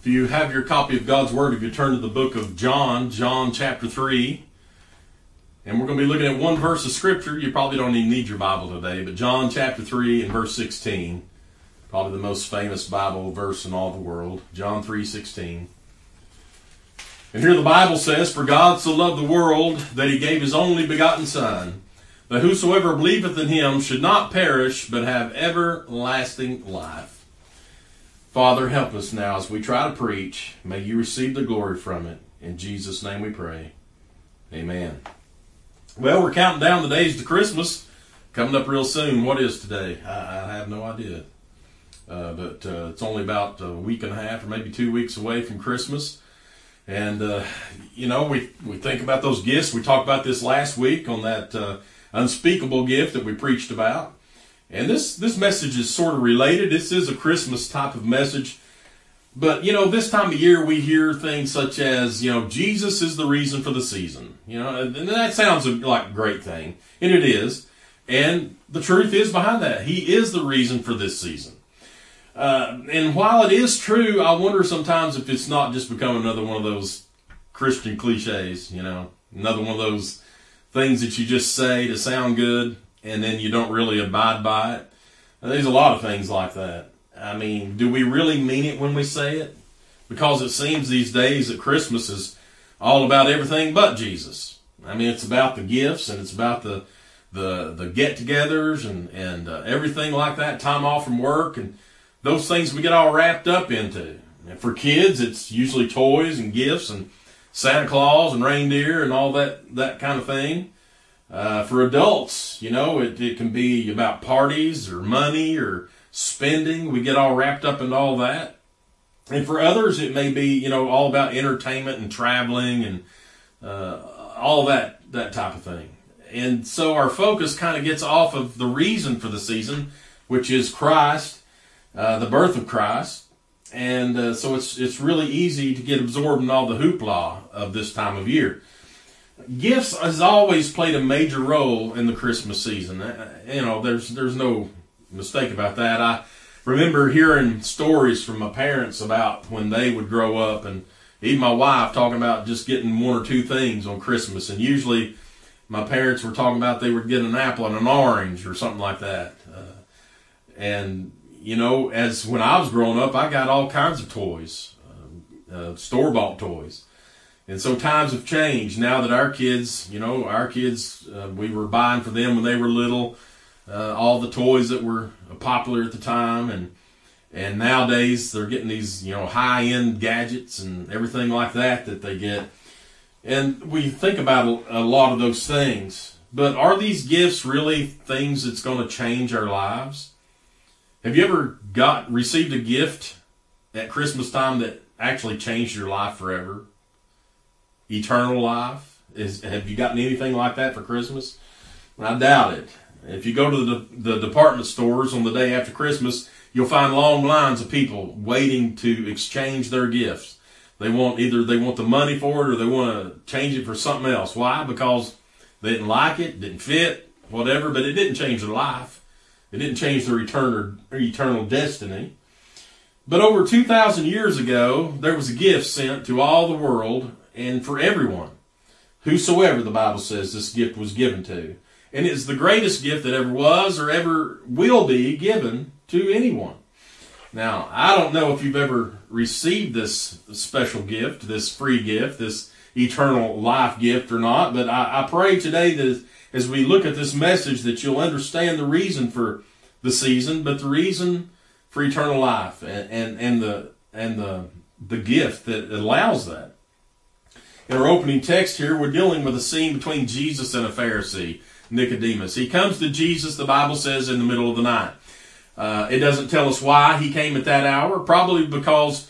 If you have your copy of God's Word, if you turn to the book of John, John chapter 3, and we're going to be looking at one verse of Scripture. You probably don't even need your Bible today, but John chapter 3 and verse 16, probably the most famous Bible verse in all the world. John 3 16. And here the Bible says, For God so loved the world that he gave his only begotten Son, that whosoever believeth in him should not perish, but have everlasting life. Father, help us now as we try to preach. May you receive the glory from it. In Jesus' name we pray. Amen. Well, we're counting down the days to Christmas. Coming up real soon. What is today? I, I have no idea. Uh, but uh, it's only about a week and a half or maybe two weeks away from Christmas. And, uh, you know, we, we think about those gifts. We talked about this last week on that uh, unspeakable gift that we preached about. And this, this message is sort of related. This is a Christmas type of message. But, you know, this time of year we hear things such as, you know, Jesus is the reason for the season. You know, and that sounds like a great thing. And it is. And the truth is behind that. He is the reason for this season. Uh, and while it is true, I wonder sometimes if it's not just become another one of those Christian cliches, you know, another one of those things that you just say to sound good and then you don't really abide by it. There's a lot of things like that. I mean, do we really mean it when we say it? Because it seems these days that Christmas is all about everything but Jesus. I mean, it's about the gifts and it's about the the the get-togethers and and uh, everything like that. Time off from work and those things we get all wrapped up into. And for kids, it's usually toys and gifts and Santa Claus and reindeer and all that that kind of thing. Uh, for adults, you know, it, it can be about parties or money or spending. We get all wrapped up in all that. And for others, it may be, you know, all about entertainment and traveling and uh, all that, that type of thing. And so our focus kind of gets off of the reason for the season, which is Christ, uh, the birth of Christ. And uh, so it's, it's really easy to get absorbed in all the hoopla of this time of year gifts has always played a major role in the Christmas season. Uh, you know, there's there's no mistake about that. I remember hearing stories from my parents about when they would grow up, and even my wife talking about just getting one or two things on Christmas. And usually, my parents were talking about they would get an apple and an orange or something like that. Uh, and you know, as when I was growing up, I got all kinds of toys, uh, uh store bought toys. And so times have changed now that our kids, you know, our kids, uh, we were buying for them when they were little, uh, all the toys that were popular at the time. And, and nowadays they're getting these, you know, high end gadgets and everything like that that they get. And we think about a lot of those things. But are these gifts really things that's going to change our lives? Have you ever got received a gift at Christmas time that actually changed your life forever? Eternal life? Is have you gotten anything like that for Christmas? I doubt it. If you go to the, the department stores on the day after Christmas, you'll find long lines of people waiting to exchange their gifts. They want either they want the money for it or they want to change it for something else. Why? Because they didn't like it, didn't fit, whatever, but it didn't change their life. It didn't change their eternal, eternal destiny. But over 2,000 years ago, there was a gift sent to all the world and for everyone. Whosoever, the Bible says, this gift was given to. And it's the greatest gift that ever was or ever will be given to anyone. Now, I don't know if you've ever received this special gift, this free gift, this eternal life gift or not, but I, I pray today that as we look at this message that you'll understand the reason for the season, but the reason for eternal life and, and, and the and the the gift that allows that. In our opening text here, we're dealing with a scene between Jesus and a Pharisee, Nicodemus. He comes to Jesus, the Bible says, in the middle of the night. Uh, it doesn't tell us why he came at that hour, probably because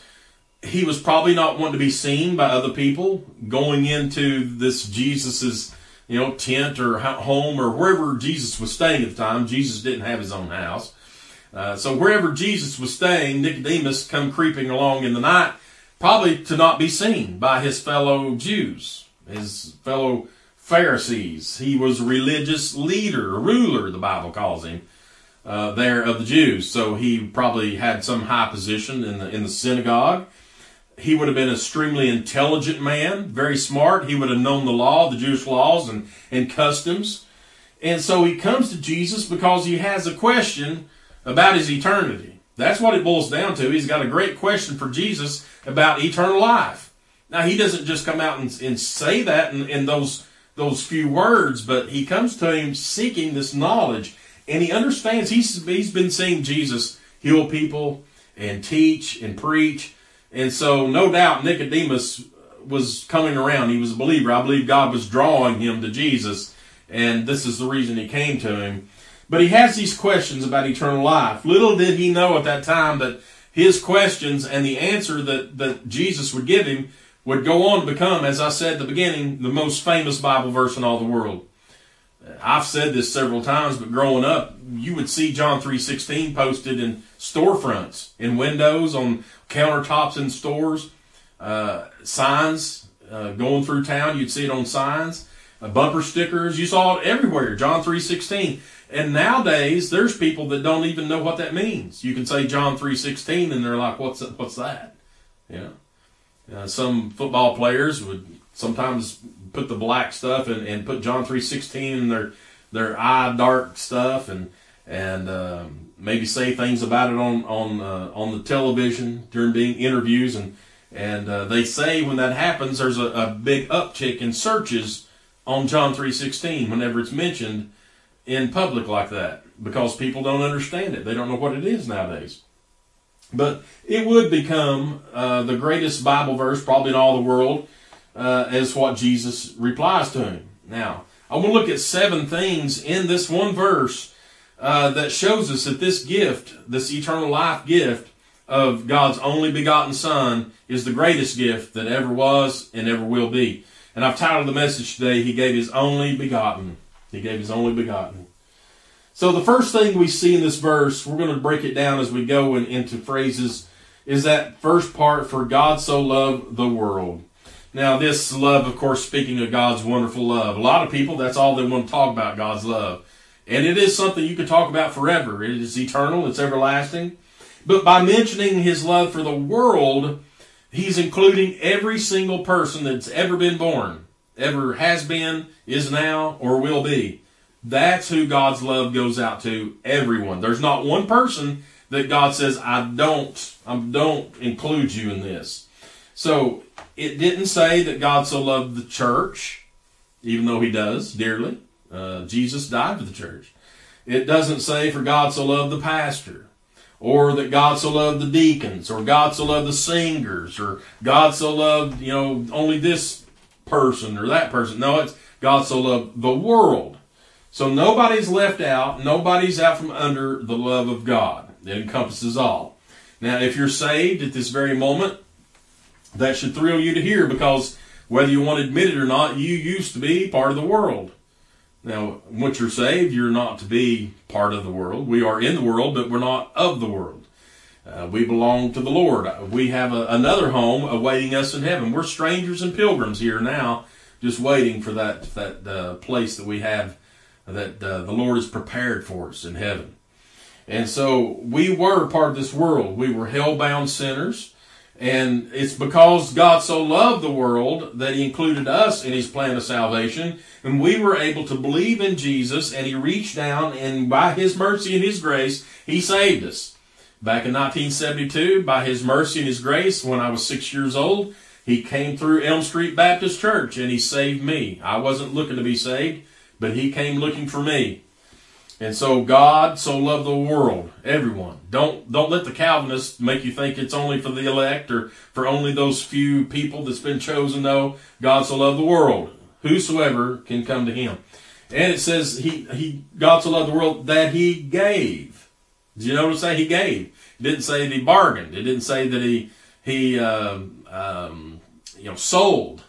he was probably not wanting to be seen by other people going into this Jesus's you know tent or home or wherever Jesus was staying at the time. Jesus didn't have his own house, uh, so wherever Jesus was staying, Nicodemus come creeping along in the night probably to not be seen by his fellow Jews, his fellow Pharisees. He was a religious leader, a ruler, the Bible calls him, uh, there of the Jews. So he probably had some high position in the in the synagogue. He would have been an extremely intelligent man, very smart. He would have known the law, the Jewish laws and, and customs. And so he comes to Jesus because he has a question about his eternity. That's what it boils down to. He's got a great question for Jesus about eternal life. Now, he doesn't just come out and, and say that in, in those, those few words, but he comes to him seeking this knowledge. And he understands he's, he's been seeing Jesus heal people and teach and preach. And so, no doubt, Nicodemus was coming around. He was a believer. I believe God was drawing him to Jesus, and this is the reason he came to him. But he has these questions about eternal life. Little did he know at that time that his questions and the answer that, that Jesus would give him would go on to become, as I said at the beginning, the most famous Bible verse in all the world. I've said this several times, but growing up, you would see John 3.16 posted in storefronts, in windows, on countertops in stores, uh, signs uh, going through town. You'd see it on signs, uh, bumper stickers. You saw it everywhere. John 3.16. And nowadays, there's people that don't even know what that means. You can say John 3.16 and they're like, what's that? what's that? Know? Uh, some football players would sometimes put the black stuff and, and put John 3.16 in their, their eye dark stuff and, and, um, maybe say things about it on, on, uh, on the television during being interviews. And, and, uh, they say when that happens, there's a, a big uptick in searches on John 3.16 whenever it's mentioned in public like that because people don't understand it. They don't know what it is nowadays. But it would become uh, the greatest Bible verse probably in all the world uh, as what Jesus replies to him. Now, I want to look at seven things in this one verse uh, that shows us that this gift, this eternal life gift of God's only begotten Son, is the greatest gift that ever was and ever will be. And I've titled the message today, He gave His only begotten. He gave his only begotten. So the first thing we see in this verse, we're going to break it down as we go in, into phrases, is that first part, for God so loved the world. Now, this love, of course, speaking of God's wonderful love. A lot of people, that's all they want to talk about, God's love. And it is something you can talk about forever. It is eternal, it's everlasting. But by mentioning his love for the world, he's including every single person that's ever been born ever has been, is now, or will be. That's who God's love goes out to everyone. There's not one person that God says, I don't, I don't include you in this. So it didn't say that God so loved the church, even though he does dearly. Uh, Jesus died for the church. It doesn't say for God so loved the pastor, or that God so loved the deacons, or God so loved the singers, or God so loved, you know, only this person or that person. No, it's God so loved the world. So nobody's left out. Nobody's out from under the love of God. It encompasses all. Now, if you're saved at this very moment, that should thrill you to hear because whether you want to admit it or not, you used to be part of the world. Now, once you're saved, you're not to be part of the world. We are in the world, but we're not of the world. Uh, we belong to the Lord. We have a, another home awaiting us in heaven. We're strangers and pilgrims here now, just waiting for that that uh, place that we have that uh, the Lord has prepared for us in heaven. And so we were part of this world. We were hell-bound sinners. And it's because God so loved the world that He included us in His plan of salvation. And we were able to believe in Jesus and He reached down and by His mercy and His grace, He saved us. Back in 1972, by His mercy and His grace, when I was six years old, He came through Elm Street Baptist Church and He saved me. I wasn't looking to be saved, but He came looking for me. And so God so loved the world, everyone. Don't don't let the Calvinists make you think it's only for the elect or for only those few people that's been chosen. No, God so loved the world. Whosoever can come to him. And it says he he God so loved the world that he gave. Did you notice that he gave? It didn't say that he bargained. It didn't say that he he um, um, you know sold.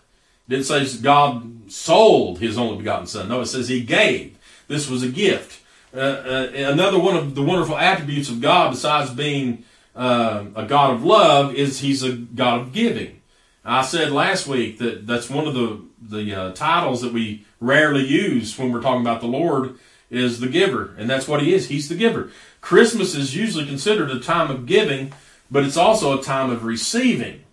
It didn't say God sold his only begotten Son. No, it says he gave. This was a gift. Uh, uh, another one of the wonderful attributes of God, besides being uh, a God of love, is He's a God of giving. I said last week that that's one of the the uh, titles that we rarely use when we're talking about the Lord is the giver, and that's what He is. He's the giver. Christmas is usually considered a time of giving, but it's also a time of receiving.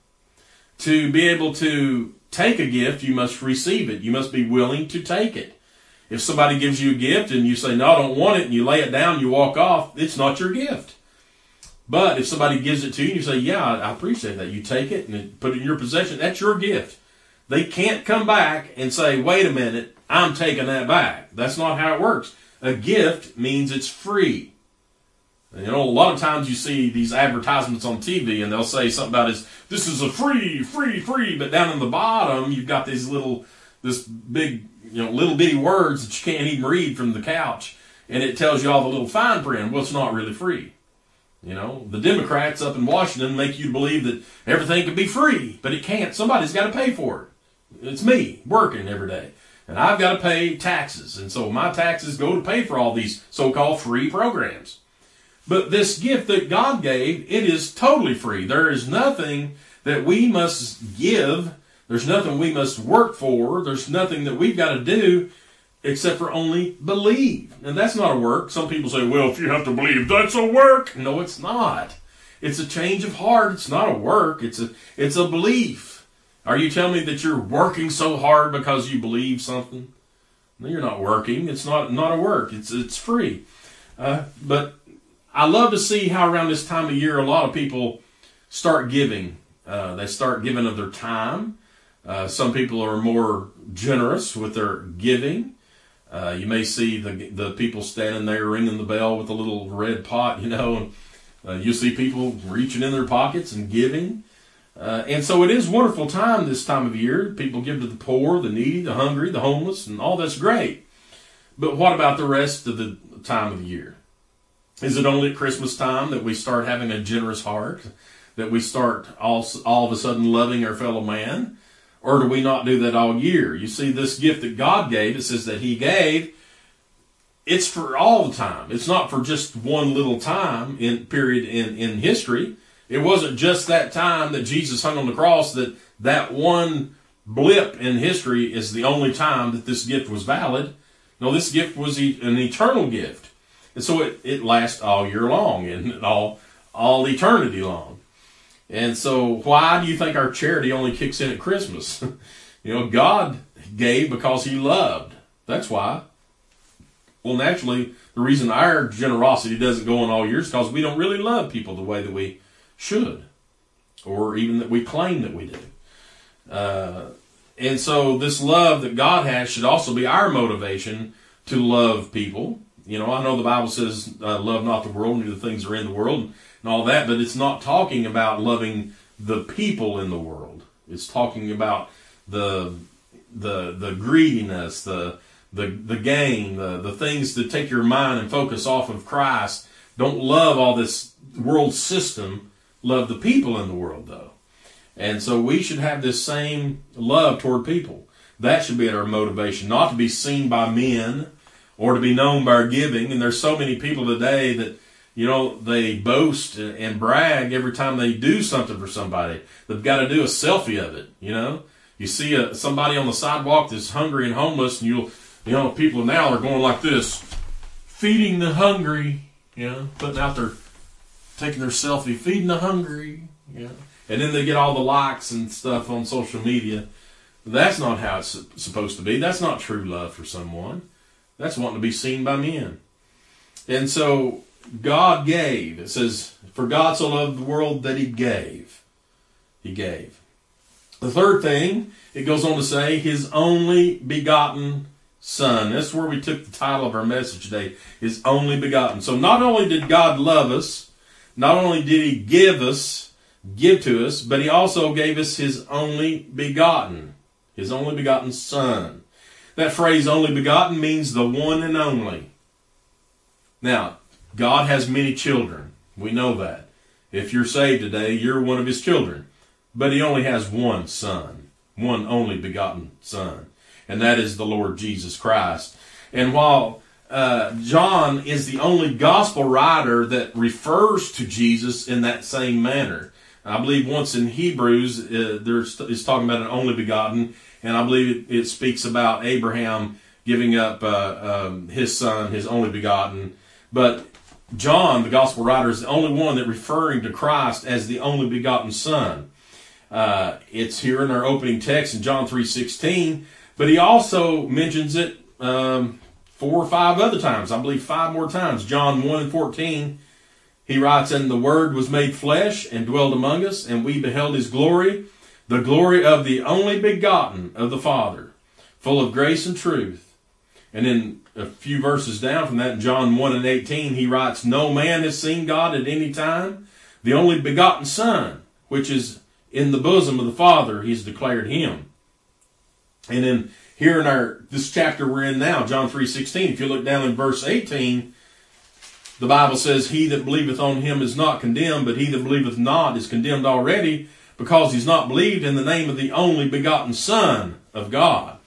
to be able to take a gift, you must receive it. You must be willing to take it. If somebody gives you a gift and you say, no, I don't want it, and you lay it down, you walk off, it's not your gift. But if somebody gives it to you and you say, yeah, I appreciate that, you take it and put it in your possession, that's your gift. They can't come back and say, wait a minute, I'm taking that back. That's not how it works. A gift means it's free. You know, a lot of times you see these advertisements on TV and they'll say something about this, this is a free, free, free, but down in the bottom you've got these little, this big, you know, little bitty words that you can't even read from the couch. And it tells you all the little fine print. Well, it's not really free. You know, the Democrats up in Washington make you believe that everything can be free, but it can't. Somebody's got to pay for it. It's me working every day. And I've got to pay taxes. And so my taxes go to pay for all these so called free programs. But this gift that God gave, it is totally free. There is nothing that we must give. There's nothing we must work for. There's nothing that we've got to do except for only believe. And that's not a work. Some people say, well, if you have to believe, that's a work. No, it's not. It's a change of heart. It's not a work. It's a, it's a belief. Are you telling me that you're working so hard because you believe something? No, you're not working. It's not, not a work. It's, it's free. Uh, but I love to see how around this time of year, a lot of people start giving. Uh, they start giving of their time. Uh, some people are more generous with their giving. Uh, you may see the the people standing there ringing the bell with a little red pot, you know, and uh, you see people reaching in their pockets and giving. Uh, and so it is wonderful time this time of year. People give to the poor, the needy, the hungry, the homeless, and all that's great. But what about the rest of the time of the year? Is it only at Christmas time that we start having a generous heart? That we start all, all of a sudden loving our fellow man? Or do we not do that all year? You see, this gift that God gave, it says that He gave, it's for all the time. It's not for just one little time in period in, in history. It wasn't just that time that Jesus hung on the cross that that one blip in history is the only time that this gift was valid. No, this gift was an eternal gift. And so it, it lasts all year long and all, all eternity long. And so, why do you think our charity only kicks in at Christmas? you know, God gave because He loved. That's why. Well, naturally, the reason our generosity doesn't go on all year is because we don't really love people the way that we should, or even that we claim that we do. Uh, and so, this love that God has should also be our motivation to love people. You know, I know the Bible says, uh, "Love not the world, neither the things that are in the world." and all that, but it's not talking about loving the people in the world. It's talking about the the the greediness, the the the gain, the the things that take your mind and focus off of Christ. Don't love all this world system. Love the people in the world though. And so we should have this same love toward people. That should be our motivation, not to be seen by men or to be known by our giving. And there's so many people today that you know, they boast and brag every time they do something for somebody. They've got to do a selfie of it, you know. You see a, somebody on the sidewalk that's hungry and homeless, and you'll, you know, people now are going like this, feeding the hungry, you know, putting out their, taking their selfie, feeding the hungry, you know. And then they get all the likes and stuff on social media. That's not how it's supposed to be. That's not true love for someone. That's wanting to be seen by men. And so God gave. It says, For God so loved the world that he gave. He gave. The third thing, it goes on to say, His only begotten Son. That's where we took the title of our message today, His only begotten. So not only did God love us, not only did He give us, give to us, but He also gave us His only begotten. His only begotten Son. That phrase, only begotten, means the one and only. Now, God has many children. We know that. If you're saved today, you're one of his children. But he only has one son, one only begotten son, and that is the Lord Jesus Christ. And while uh, John is the only gospel writer that refers to Jesus in that same manner, I believe once in Hebrews, uh, there's it's talking about an only begotten, and I believe it, it speaks about Abraham giving up uh, um, his son, his only begotten. But John, the gospel writer, is the only one that referring to Christ as the only begotten Son. Uh, it's here in our opening text in John 3.16, but he also mentions it um, four or five other times. I believe five more times. John 1 and 14, he writes, And the Word was made flesh and dwelled among us, and we beheld his glory, the glory of the only begotten of the Father, full of grace and truth. And then a few verses down from that, in John 1 and 18, he writes, No man has seen God at any time. The only begotten Son, which is in the bosom of the Father, he's declared him. And then here in our this chapter we're in now, John 3:16, if you look down in verse 18, the Bible says, He that believeth on him is not condemned, but he that believeth not is condemned already, because he's not believed in the name of the only begotten Son of God.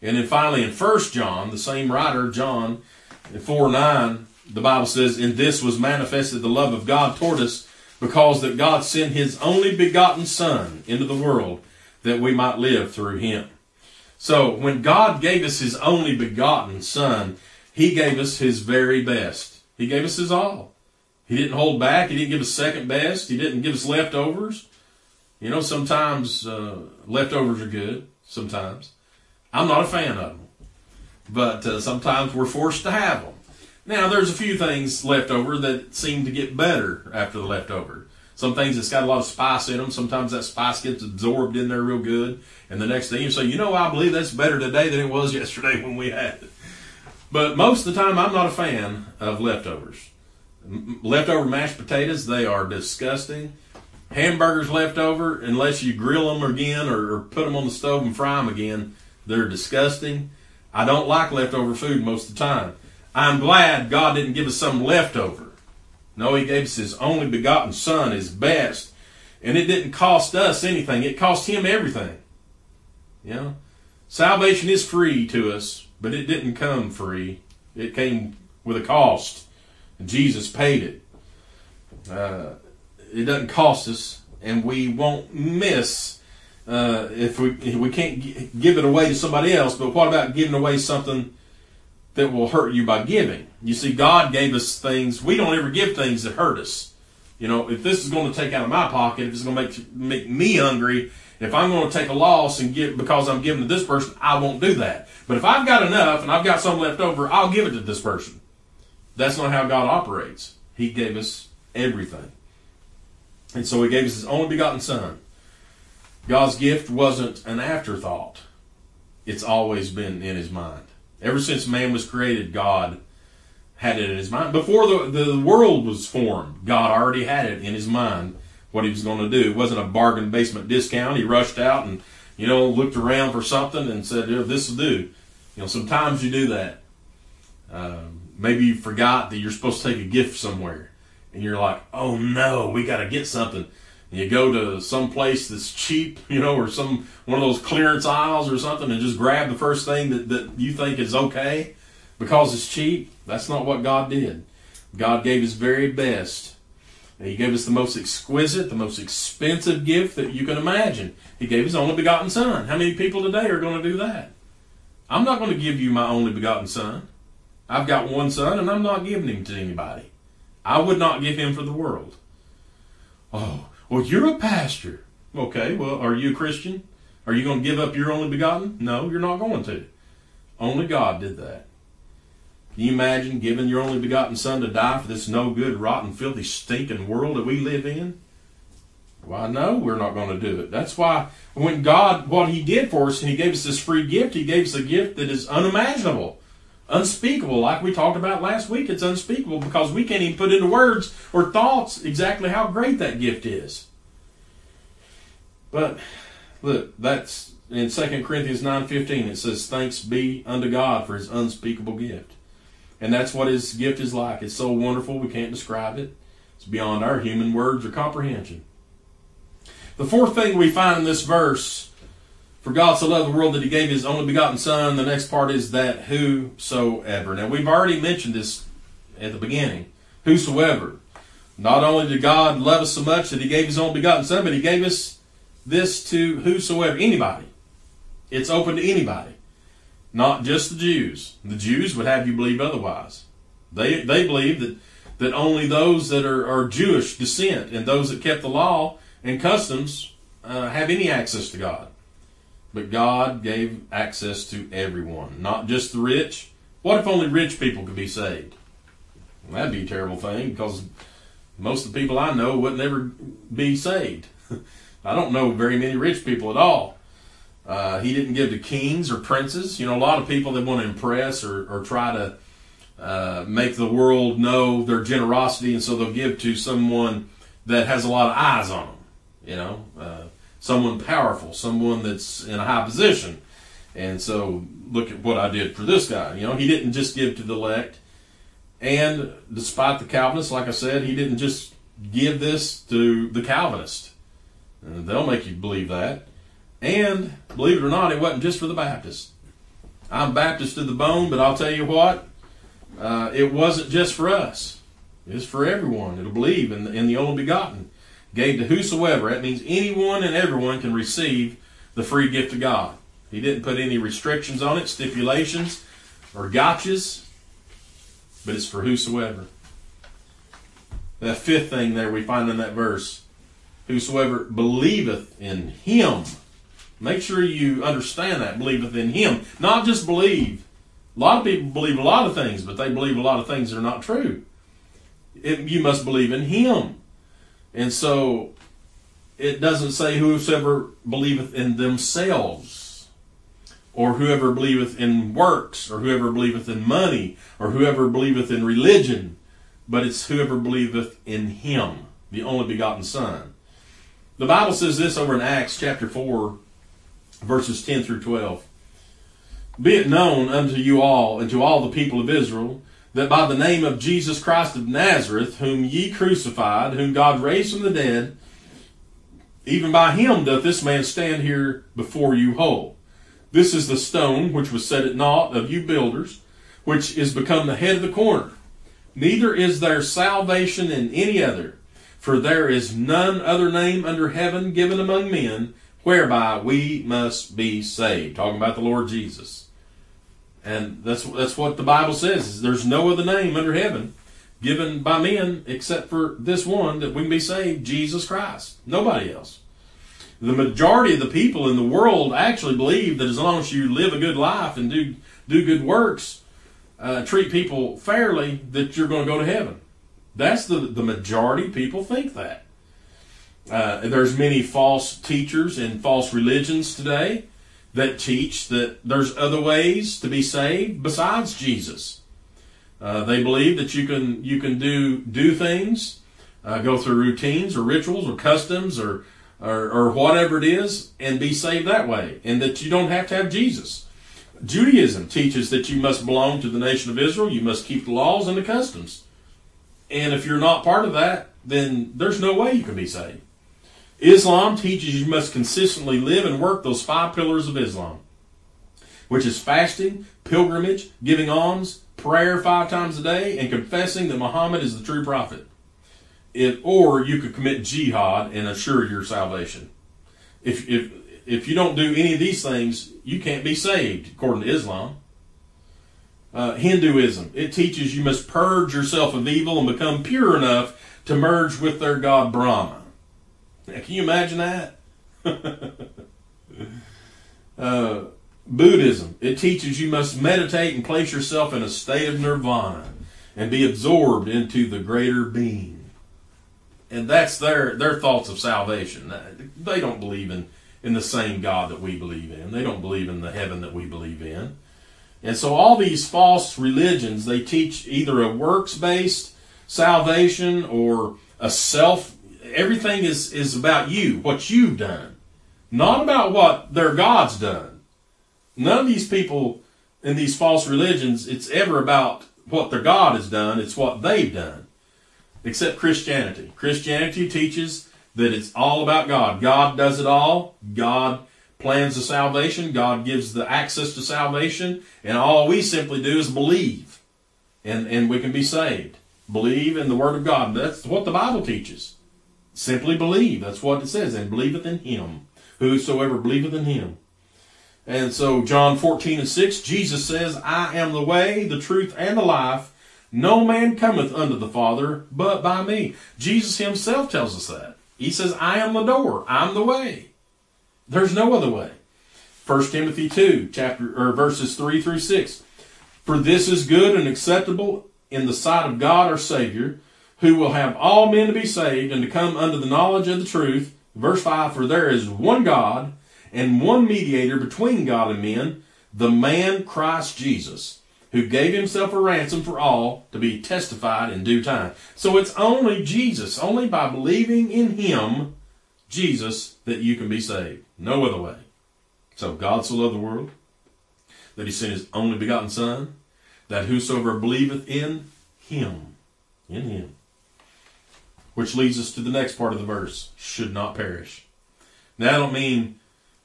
And then finally in 1 John, the same writer, John, 4 9, the Bible says, In this was manifested the love of God toward us, because that God sent his only begotten Son into the world that we might live through him. So when God gave us his only begotten Son, he gave us his very best. He gave us his all. He didn't hold back. He didn't give us second best. He didn't give us leftovers. You know, sometimes uh, leftovers are good. Sometimes. I'm not a fan of them. But uh, sometimes we're forced to have them. Now, there's a few things left over that seem to get better after the leftover. Some things that's got a lot of spice in them. Sometimes that spice gets absorbed in there real good. And the next thing you say, you know, I believe that's better today than it was yesterday when we had it. But most of the time, I'm not a fan of leftovers. Leftover mashed potatoes, they are disgusting. Hamburgers left over, unless you grill them again or, or put them on the stove and fry them again, they're disgusting. I don't like leftover food most of the time. I'm glad God didn't give us some leftover. No, He gave us His only begotten Son, His best. And it didn't cost us anything. It cost Him everything. You know? Salvation is free to us, but it didn't come free. It came with a cost. And Jesus paid it. Uh, it doesn't cost us, and we won't miss uh, if we if we can't g- give it away to somebody else. But what about giving away something that will hurt you by giving. You see, God gave us things. We don't ever give things that hurt us. You know, if this is going to take out of my pocket, if it's going to make make me hungry, if I'm going to take a loss and give because I'm giving to this person, I won't do that. But if I've got enough and I've got some left over, I'll give it to this person. That's not how God operates. He gave us everything. And so he gave us his only begotten son. God's gift wasn't an afterthought. It's always been in his mind. Ever since man was created, God had it in his mind. Before the, the world was formed, God already had it in his mind what he was going to do. It wasn't a bargain basement discount. He rushed out and, you know, looked around for something and said, yeah, this will do. You know, sometimes you do that. Um, maybe you forgot that you're supposed to take a gift somewhere. And you're like, oh no, we got to get something. And you go to some place that's cheap, you know, or some one of those clearance aisles or something and just grab the first thing that, that you think is okay because it's cheap. That's not what God did. God gave his very best. He gave us the most exquisite, the most expensive gift that you can imagine. He gave his only begotten son. How many people today are going to do that? I'm not going to give you my only begotten son. I've got one son and I'm not giving him to anybody. I would not give him for the world. Oh, well, you're a pastor. Okay, well, are you a Christian? Are you going to give up your only begotten? No, you're not going to. Only God did that. Can you imagine giving your only begotten son to die for this no good, rotten, filthy, stinking world that we live in? Why, no, we're not going to do it. That's why when God, what He did for us, and He gave us this free gift, He gave us a gift that is unimaginable, unspeakable. Like we talked about last week, it's unspeakable because we can't even put into words or thoughts exactly how great that gift is. But look, that's in 2 Corinthians 9.15, it says, Thanks be unto God for His unspeakable gift. And that's what his gift is like. It's so wonderful we can't describe it. It's beyond our human words or comprehension. The fourth thing we find in this verse, for God so loved the world that he gave his only begotten Son, the next part is that whosoever. Now we've already mentioned this at the beginning. Whosoever. Not only did God love us so much that he gave his only begotten Son, but he gave us this to whosoever, anybody. It's open to anybody. Not just the Jews. The Jews would have you believe otherwise. They they believe that that only those that are, are Jewish descent and those that kept the law and customs uh, have any access to God. But God gave access to everyone, not just the rich. What if only rich people could be saved? Well, that'd be a terrible thing because most of the people I know would never be saved. I don't know very many rich people at all. Uh, he didn't give to kings or princes. You know, a lot of people that want to impress or, or try to uh, make the world know their generosity, and so they'll give to someone that has a lot of eyes on them. You know, uh, someone powerful, someone that's in a high position. And so, look at what I did for this guy. You know, he didn't just give to the elect. And despite the Calvinists, like I said, he didn't just give this to the Calvinist. And they'll make you believe that. And believe it or not, it wasn't just for the Baptist. I'm Baptist to the bone, but I'll tell you what, uh, it wasn't just for us. It's for everyone that'll believe in the, in the only begotten. Gave to whosoever. That means anyone and everyone can receive the free gift of God. He didn't put any restrictions on it, stipulations, or gotchas, but it's for whosoever. That fifth thing there we find in that verse whosoever believeth in him. Make sure you understand that, believeth in him. Not just believe. A lot of people believe a lot of things, but they believe a lot of things that are not true. It, you must believe in him. And so it doesn't say whosoever believeth in themselves, or whoever believeth in works, or whoever believeth in money, or whoever believeth in religion, but it's whoever believeth in him, the only begotten Son. The Bible says this over in Acts chapter 4, verses 10 through 12. Be it known unto you all and to all the people of Israel that by the name of Jesus Christ of Nazareth, whom ye crucified, whom God raised from the dead, even by him doth this man stand here before you whole. This is the stone which was set at naught of you builders, which is become the head of the corner. Neither is there salvation in any other, for there is none other name under heaven given among men whereby we must be saved. Talking about the Lord Jesus. And that's that's what the Bible says. there's no other name under heaven given by men except for this one that we can be saved, Jesus Christ. Nobody else. The majority of the people in the world actually believe that as long as you live a good life and do do good works, uh, treat people fairly, that you're going to go to heaven. That's the the majority people think that. Uh, there's many false teachers and false religions today that teach that there's other ways to be saved besides Jesus. Uh, they believe that you can you can do do things, uh, go through routines or rituals or customs or, or or whatever it is, and be saved that way, and that you don't have to have Jesus. Judaism teaches that you must belong to the nation of Israel. You must keep the laws and the customs, and if you're not part of that, then there's no way you can be saved. Islam teaches you must consistently live and work those five pillars of Islam, which is fasting, pilgrimage, giving alms, prayer five times a day, and confessing that Muhammad is the true prophet. It, or you could commit jihad and assure your salvation. If, if, if you don't do any of these things, you can't be saved, according to Islam. Uh, Hinduism, it teaches you must purge yourself of evil and become pure enough to merge with their god Brahma. Can you imagine that? uh, Buddhism, it teaches you must meditate and place yourself in a state of nirvana and be absorbed into the greater being. And that's their, their thoughts of salvation. They don't believe in, in the same God that we believe in. They don't believe in the heaven that we believe in. And so all these false religions, they teach either a works-based salvation or a self everything is, is about you, what you've done, not about what their God's done. None of these people in these false religions, it's ever about what their God has done, it's what they've done. Except Christianity. Christianity teaches that it's all about God. God does it all. God plans the salvation. God gives the access to salvation. And all we simply do is believe. And, and we can be saved. Believe in the Word of God. That's what the Bible teaches. Simply believe. That's what it says. And believeth in him. Whosoever believeth in him. And so John 14 and 6, Jesus says, I am the way, the truth, and the life. No man cometh unto the Father but by me. Jesus himself tells us that. He says, I am the door. I'm the way. There's no other way. 1 Timothy 2, chapter or verses 3 through 6. For this is good and acceptable in the sight of God our Savior, who will have all men to be saved and to come unto the knowledge of the truth. Verse 5 For there is one God and one mediator between God and men, the man Christ Jesus, who gave himself a ransom for all to be testified in due time. So it's only Jesus, only by believing in him, Jesus, that you can be saved. No other way. So God so loved the world that he sent his only begotten Son, that whosoever believeth in him, in him, which leads us to the next part of the verse, should not perish. Now I don't mean,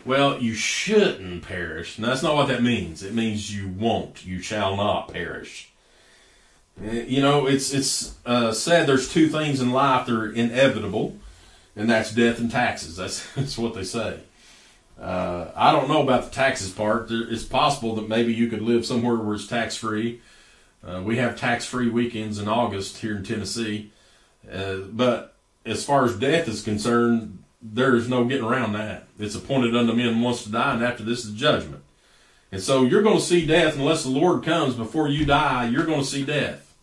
well, you shouldn't perish. Now that's not what that means. It means you won't, you shall not perish. Eh, you know, it's it's uh, said there's two things in life that are inevitable, and that's death and taxes. That's that's what they say. Uh, I don't know about the taxes part. It's possible that maybe you could live somewhere where it's tax free. Uh, we have tax free weekends in August here in Tennessee. Uh, but as far as death is concerned, there is no getting around that. It's appointed unto men once to die, and after this is judgment. And so you're going to see death unless the Lord comes before you die. You're going to see death.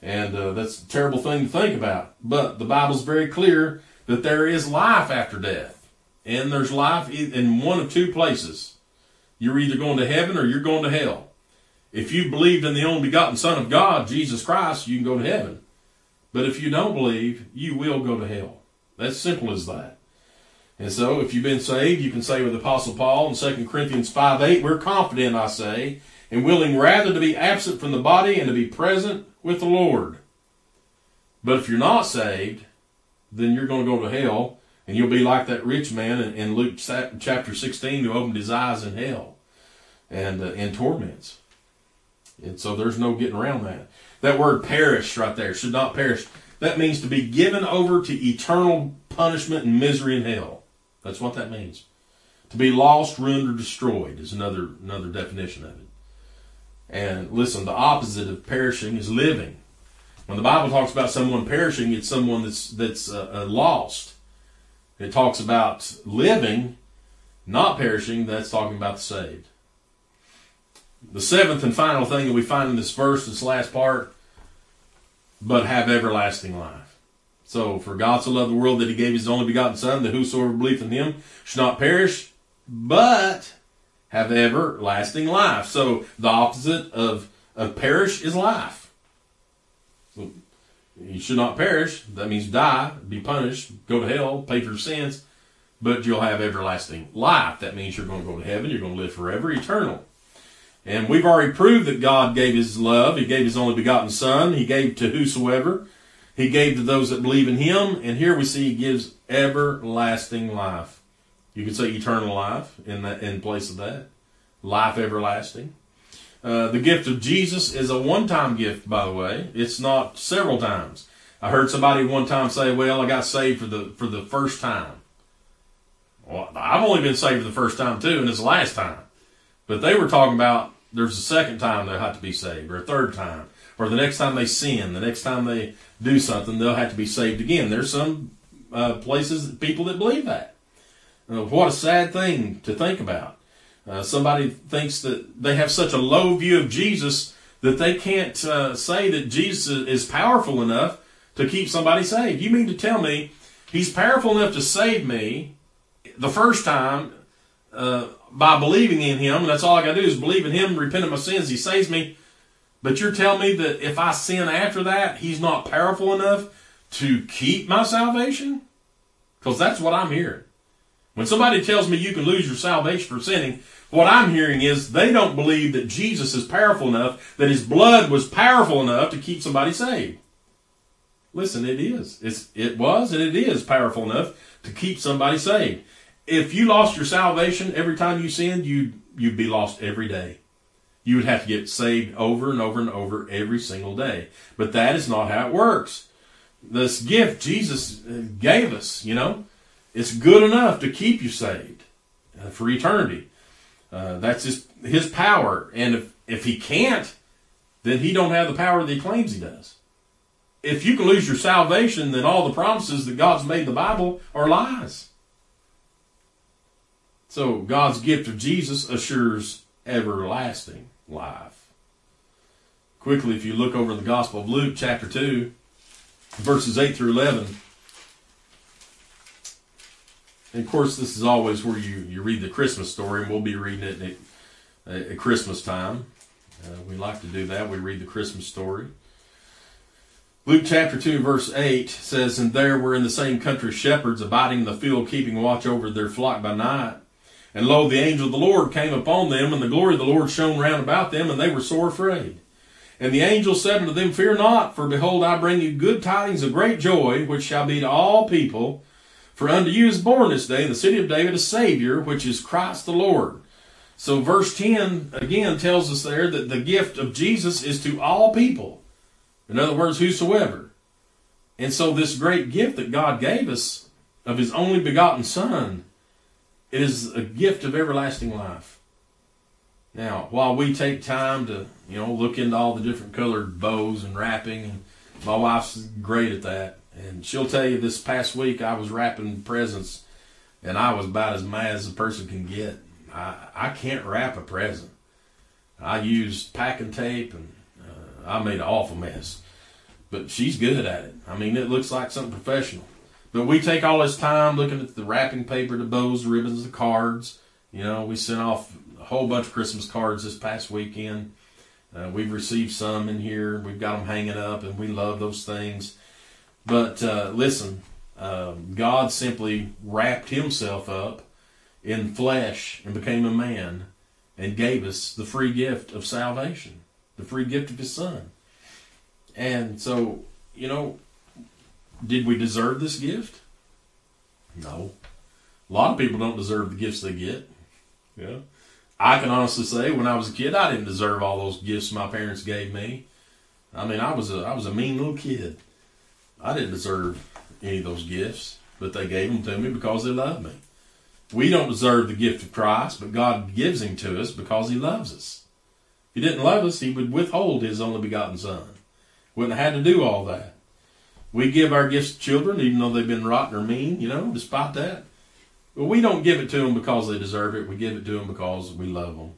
And uh, that's a terrible thing to think about. But the Bible's very clear that there is life after death and there's life in one of two places. You're either going to heaven or you're going to hell. If you believed in the only begotten Son of God, Jesus Christ, you can go to heaven. But if you don't believe, you will go to hell. That's simple as that. And so, if you've been saved, you can say with Apostle Paul in 2 Corinthians 5 8, we're confident, I say, and willing rather to be absent from the body and to be present with the Lord. But if you're not saved, then you're going to go to hell and you'll be like that rich man in, in Luke chapter 16 who opened his eyes in hell and uh, in torments. And so there's no getting around that. That word perish right there, should not perish. That means to be given over to eternal punishment and misery in hell. That's what that means. To be lost, ruined, or destroyed is another another definition of it. And listen, the opposite of perishing is living. When the Bible talks about someone perishing, it's someone that's that's uh, uh, lost. It talks about living, not perishing. That's talking about the saved. The seventh and final thing that we find in this verse, this last part, but have everlasting life. So, for God so loved the world that he gave his only begotten Son, that whosoever believeth in him should not perish, but have everlasting life. So, the opposite of, of perish is life. So, you should not perish. That means die, be punished, go to hell, pay for your sins, but you'll have everlasting life. That means you're going to go to heaven, you're going to live forever, eternal. And we've already proved that God gave His love. He gave His only begotten Son. He gave to whosoever. He gave to those that believe in Him. And here we see He gives everlasting life. You could say eternal life in that in place of that. Life everlasting. Uh, the gift of Jesus is a one-time gift, by the way. It's not several times. I heard somebody one time say, "Well, I got saved for the for the first time." Well, I've only been saved for the first time too, and it's the last time. But they were talking about there's a second time they'll have to be saved, or a third time, or the next time they sin, the next time they do something, they'll have to be saved again. There's some uh, places, people that believe that. Uh, what a sad thing to think about. Uh, somebody thinks that they have such a low view of Jesus that they can't uh, say that Jesus is powerful enough to keep somebody saved. You mean to tell me he's powerful enough to save me the first time uh, by believing in him, and that's all I got to do is believe in him, repent of my sins, he saves me. But you're telling me that if I sin after that, he's not powerful enough to keep my salvation? Because that's what I'm hearing. When somebody tells me you can lose your salvation for sinning, what I'm hearing is they don't believe that Jesus is powerful enough, that his blood was powerful enough to keep somebody saved. Listen, it is. It's, it was and it is powerful enough to keep somebody saved. If you lost your salvation every time you sinned, you'd, you'd be lost every day. You would have to get saved over and over and over every single day. But that is not how it works. This gift Jesus gave us, you know, it's good enough to keep you saved uh, for eternity. Uh, that's his his power, and if if he can't, then he don't have the power that he claims he does. If you can lose your salvation, then all the promises that God's made in the Bible are lies. So God's gift of Jesus assures everlasting life. Quickly, if you look over the Gospel of Luke, chapter 2, verses 8 through 11. And of course, this is always where you, you read the Christmas story, and we'll be reading it at, at Christmas time. Uh, we like to do that. We read the Christmas story. Luke chapter 2, verse 8 says, And there were in the same country shepherds abiding in the field, keeping watch over their flock by night. And lo, the angel of the Lord came upon them, and the glory of the Lord shone round about them, and they were sore afraid. And the angel said unto them, Fear not, for behold, I bring you good tidings of great joy, which shall be to all people. For unto you is born this day in the city of David a Savior, which is Christ the Lord. So verse 10 again tells us there that the gift of Jesus is to all people. In other words, whosoever. And so this great gift that God gave us of his only begotten Son, it is a gift of everlasting life. Now, while we take time to, you know, look into all the different colored bows and wrapping, and my wife's great at that, and she'll tell you this past week I was wrapping presents, and I was about as mad as a person can get. I, I can't wrap a present. I used packing tape, and uh, I made an awful mess. But she's good at it. I mean, it looks like something professional. But we take all this time looking at the wrapping paper, the bows, the ribbons, the cards. You know, we sent off a whole bunch of Christmas cards this past weekend. Uh, we've received some in here. We've got them hanging up, and we love those things. But uh, listen, uh, God simply wrapped Himself up in flesh and became a man and gave us the free gift of salvation, the free gift of His Son. And so, you know, did we deserve this gift? No. A lot of people don't deserve the gifts they get. Yeah. I can honestly say when I was a kid, I didn't deserve all those gifts my parents gave me. I mean, I was a I was a mean little kid. I didn't deserve any of those gifts, but they gave them to me because they loved me. We don't deserve the gift of Christ, but God gives him to us because he loves us. If he didn't love us, he would withhold his only begotten son. Wouldn't have had to do all that. We give our gifts to children, even though they've been rotten or mean, you know, despite that. But we don't give it to them because they deserve it. We give it to them because we love them.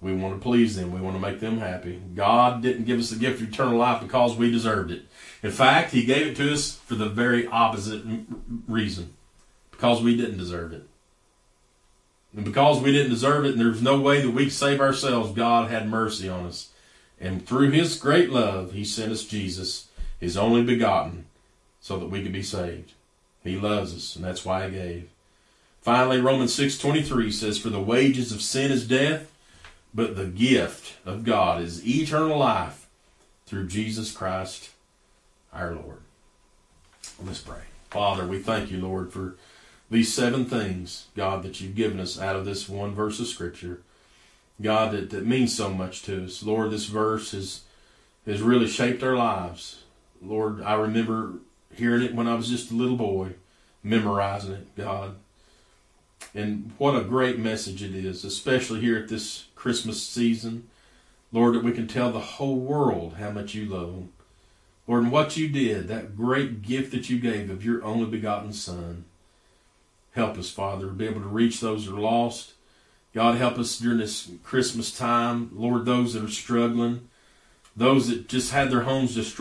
We want to please them. We want to make them happy. God didn't give us the gift of eternal life because we deserved it. In fact, He gave it to us for the very opposite reason because we didn't deserve it. And because we didn't deserve it, and there's no way that we could save ourselves, God had mercy on us. And through His great love, He sent us Jesus, His only begotten, so that we could be saved. He loves us, and that's why He gave. Finally, Romans 6.23 says, For the wages of sin is death, but the gift of God is eternal life through Jesus Christ our Lord. Let's pray. Father, we thank you, Lord, for these seven things, God, that you've given us out of this one verse of Scripture. God, that, that means so much to us. Lord, this verse has, has really shaped our lives. Lord, I remember hearing it when I was just a little boy, memorizing it, God. And what a great message it is, especially here at this Christmas season. Lord, that we can tell the whole world how much you love them. Lord, and what you did, that great gift that you gave of your only begotten Son. Help us, Father, to be able to reach those that are lost. God, help us during this Christmas time. Lord, those that are struggling, those that just had their homes destroyed.